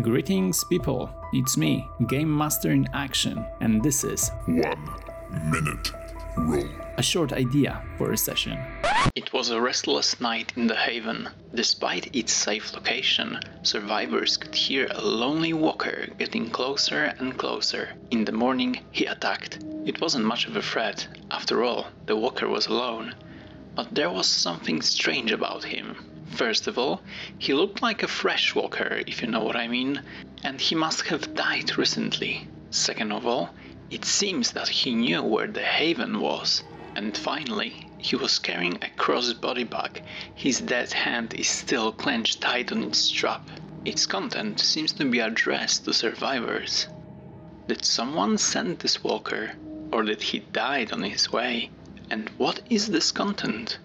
Greetings, people. It's me, Game Master in Action, and this is One Minute Roll. a short idea for a session. It was a restless night in the Haven. Despite its safe location, survivors could hear a lonely walker getting closer and closer. In the morning, he attacked. It wasn't much of a threat, after all, the walker was alone. But there was something strange about him. First of all, he looked like a fresh walker, if you know what I mean, and he must have died recently. Second of all, it seems that he knew where the Haven was. And finally, he was carrying a crossbody bag. His dead hand is still clenched tight on its strap. Its content seems to be addressed to survivors. Did someone send this walker? Or did he die on his way? And what is this content?